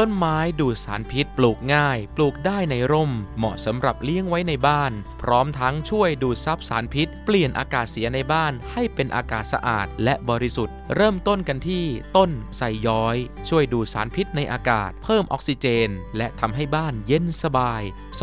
ต้นไม้ดูดสารพิษปลูกง่าย ปลูกได้ในร่ม เหมาะสำหรับเลี้ยงไว้ในบ้าน พร้อมทั้งช่วยดูดซับสารพิษ เปลี่ยนอากาศเสียในบ้านให้เป็นอากาศสะอาด และบริสุทธิ์ เริ่มต้นกันที่ต้นไทรย้อย ช่วยดูดสารพิษในอากาศ เพิ่มออกซิเจน และทำให้บ้านเย็นสบาย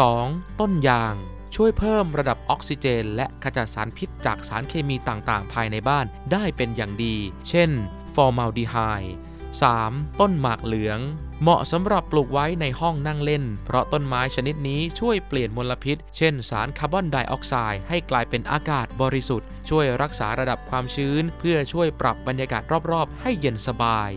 2. ต้นยางช่วยเพิ่มระดับออกซิเจน และขจัดสารพิษจากสารเคมีต่างๆ ภายในบ้านได้เป็นอย่างดี เช่น ฟอร์มาลดีไฮด์ 3. ต้นหมากเหลือง เหมาะสำหรับปลูกไว้ในห้องนั่งเล่น เพราะต้นไม้ชนิดนี้ช่วยเปลี่ยนมลพิษ เช่นสารคาร์บอนไดออกไซด์ให้กลายเป็นอากาศบริสุทธิ์ ช่วยรักษาระดับความชื้น เพื่อช่วยปรับบรรยากาศรอบๆ ให้เย็นสบาย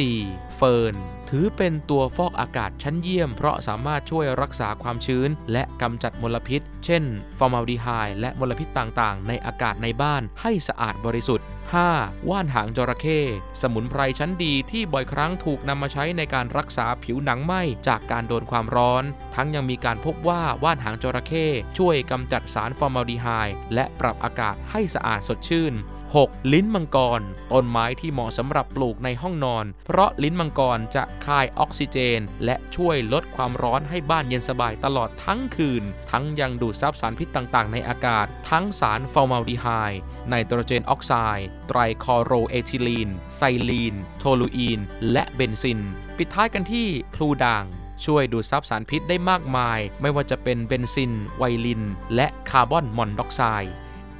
4. เฟิร์นถือเป็นตัวฟอกอากาศชั้นเยี่ยม เพราะสามารถช่วยรักษาความชื้น และกำจัดมลพิษ เช่น ฟอร์มาลดีไฮด์และมลพิษต่างๆ ในอากาศในบ้านให้สะอาดบริสุทธิ์ 5. ว่านหางจระเข้ สมุนไพรชั้นดีที่บ่อยครั้งถูกนำมาใช้ในการรักษาผิวหนังไหม้จากการโดนความร้อน ทั้งยังมีการพบว่าว่านหางจระเข้ช่วยกำจัดสารฟอร์มาลดีไฮด์และปรับอากาศให้สะอาดสดชื่น 6. ลิ้นมังกร ต้นไม้ที่เหมาะสำหรับปลูกในห้องนอน เพราะลิ้นมังกรจะคายออกซิเจน และช่วยลดความร้อนให้บ้านเย็นสบายตลอดทั้งคืน ทั้งยังดูดซับสารพิษต่าง ๆ ในอากาศ ทั้งสารฟอร์มาลดีไฮด์ไนโตรเจนออกไซด์ ไตรคลอโรเอทิลีน ไซลีน โทลูอีน และเบนซิน ปิดท้ายกันที่พลูด่างช่วยดูดซับสารพิษได้มากมาย ไม่ว่าจะเป็นเบนซิน ไซลีน และคาร์บอนมอนอกไซด์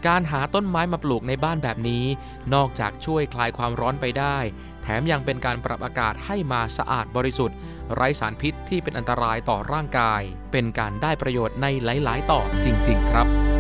การหาต้นไม้มาปลูกในบ้านแบบนี้ นอกจากช่วยคลายความร้อนไปได้ แถมยังเป็นการปรับอากาศให้มาสะอาดบริสุทธิ์ ไร้สารพิษที่เป็นอันตรายต่อร่างกาย เป็นการได้ประโยชน์ในหลาย ๆ ต่อจริง ๆ ครับ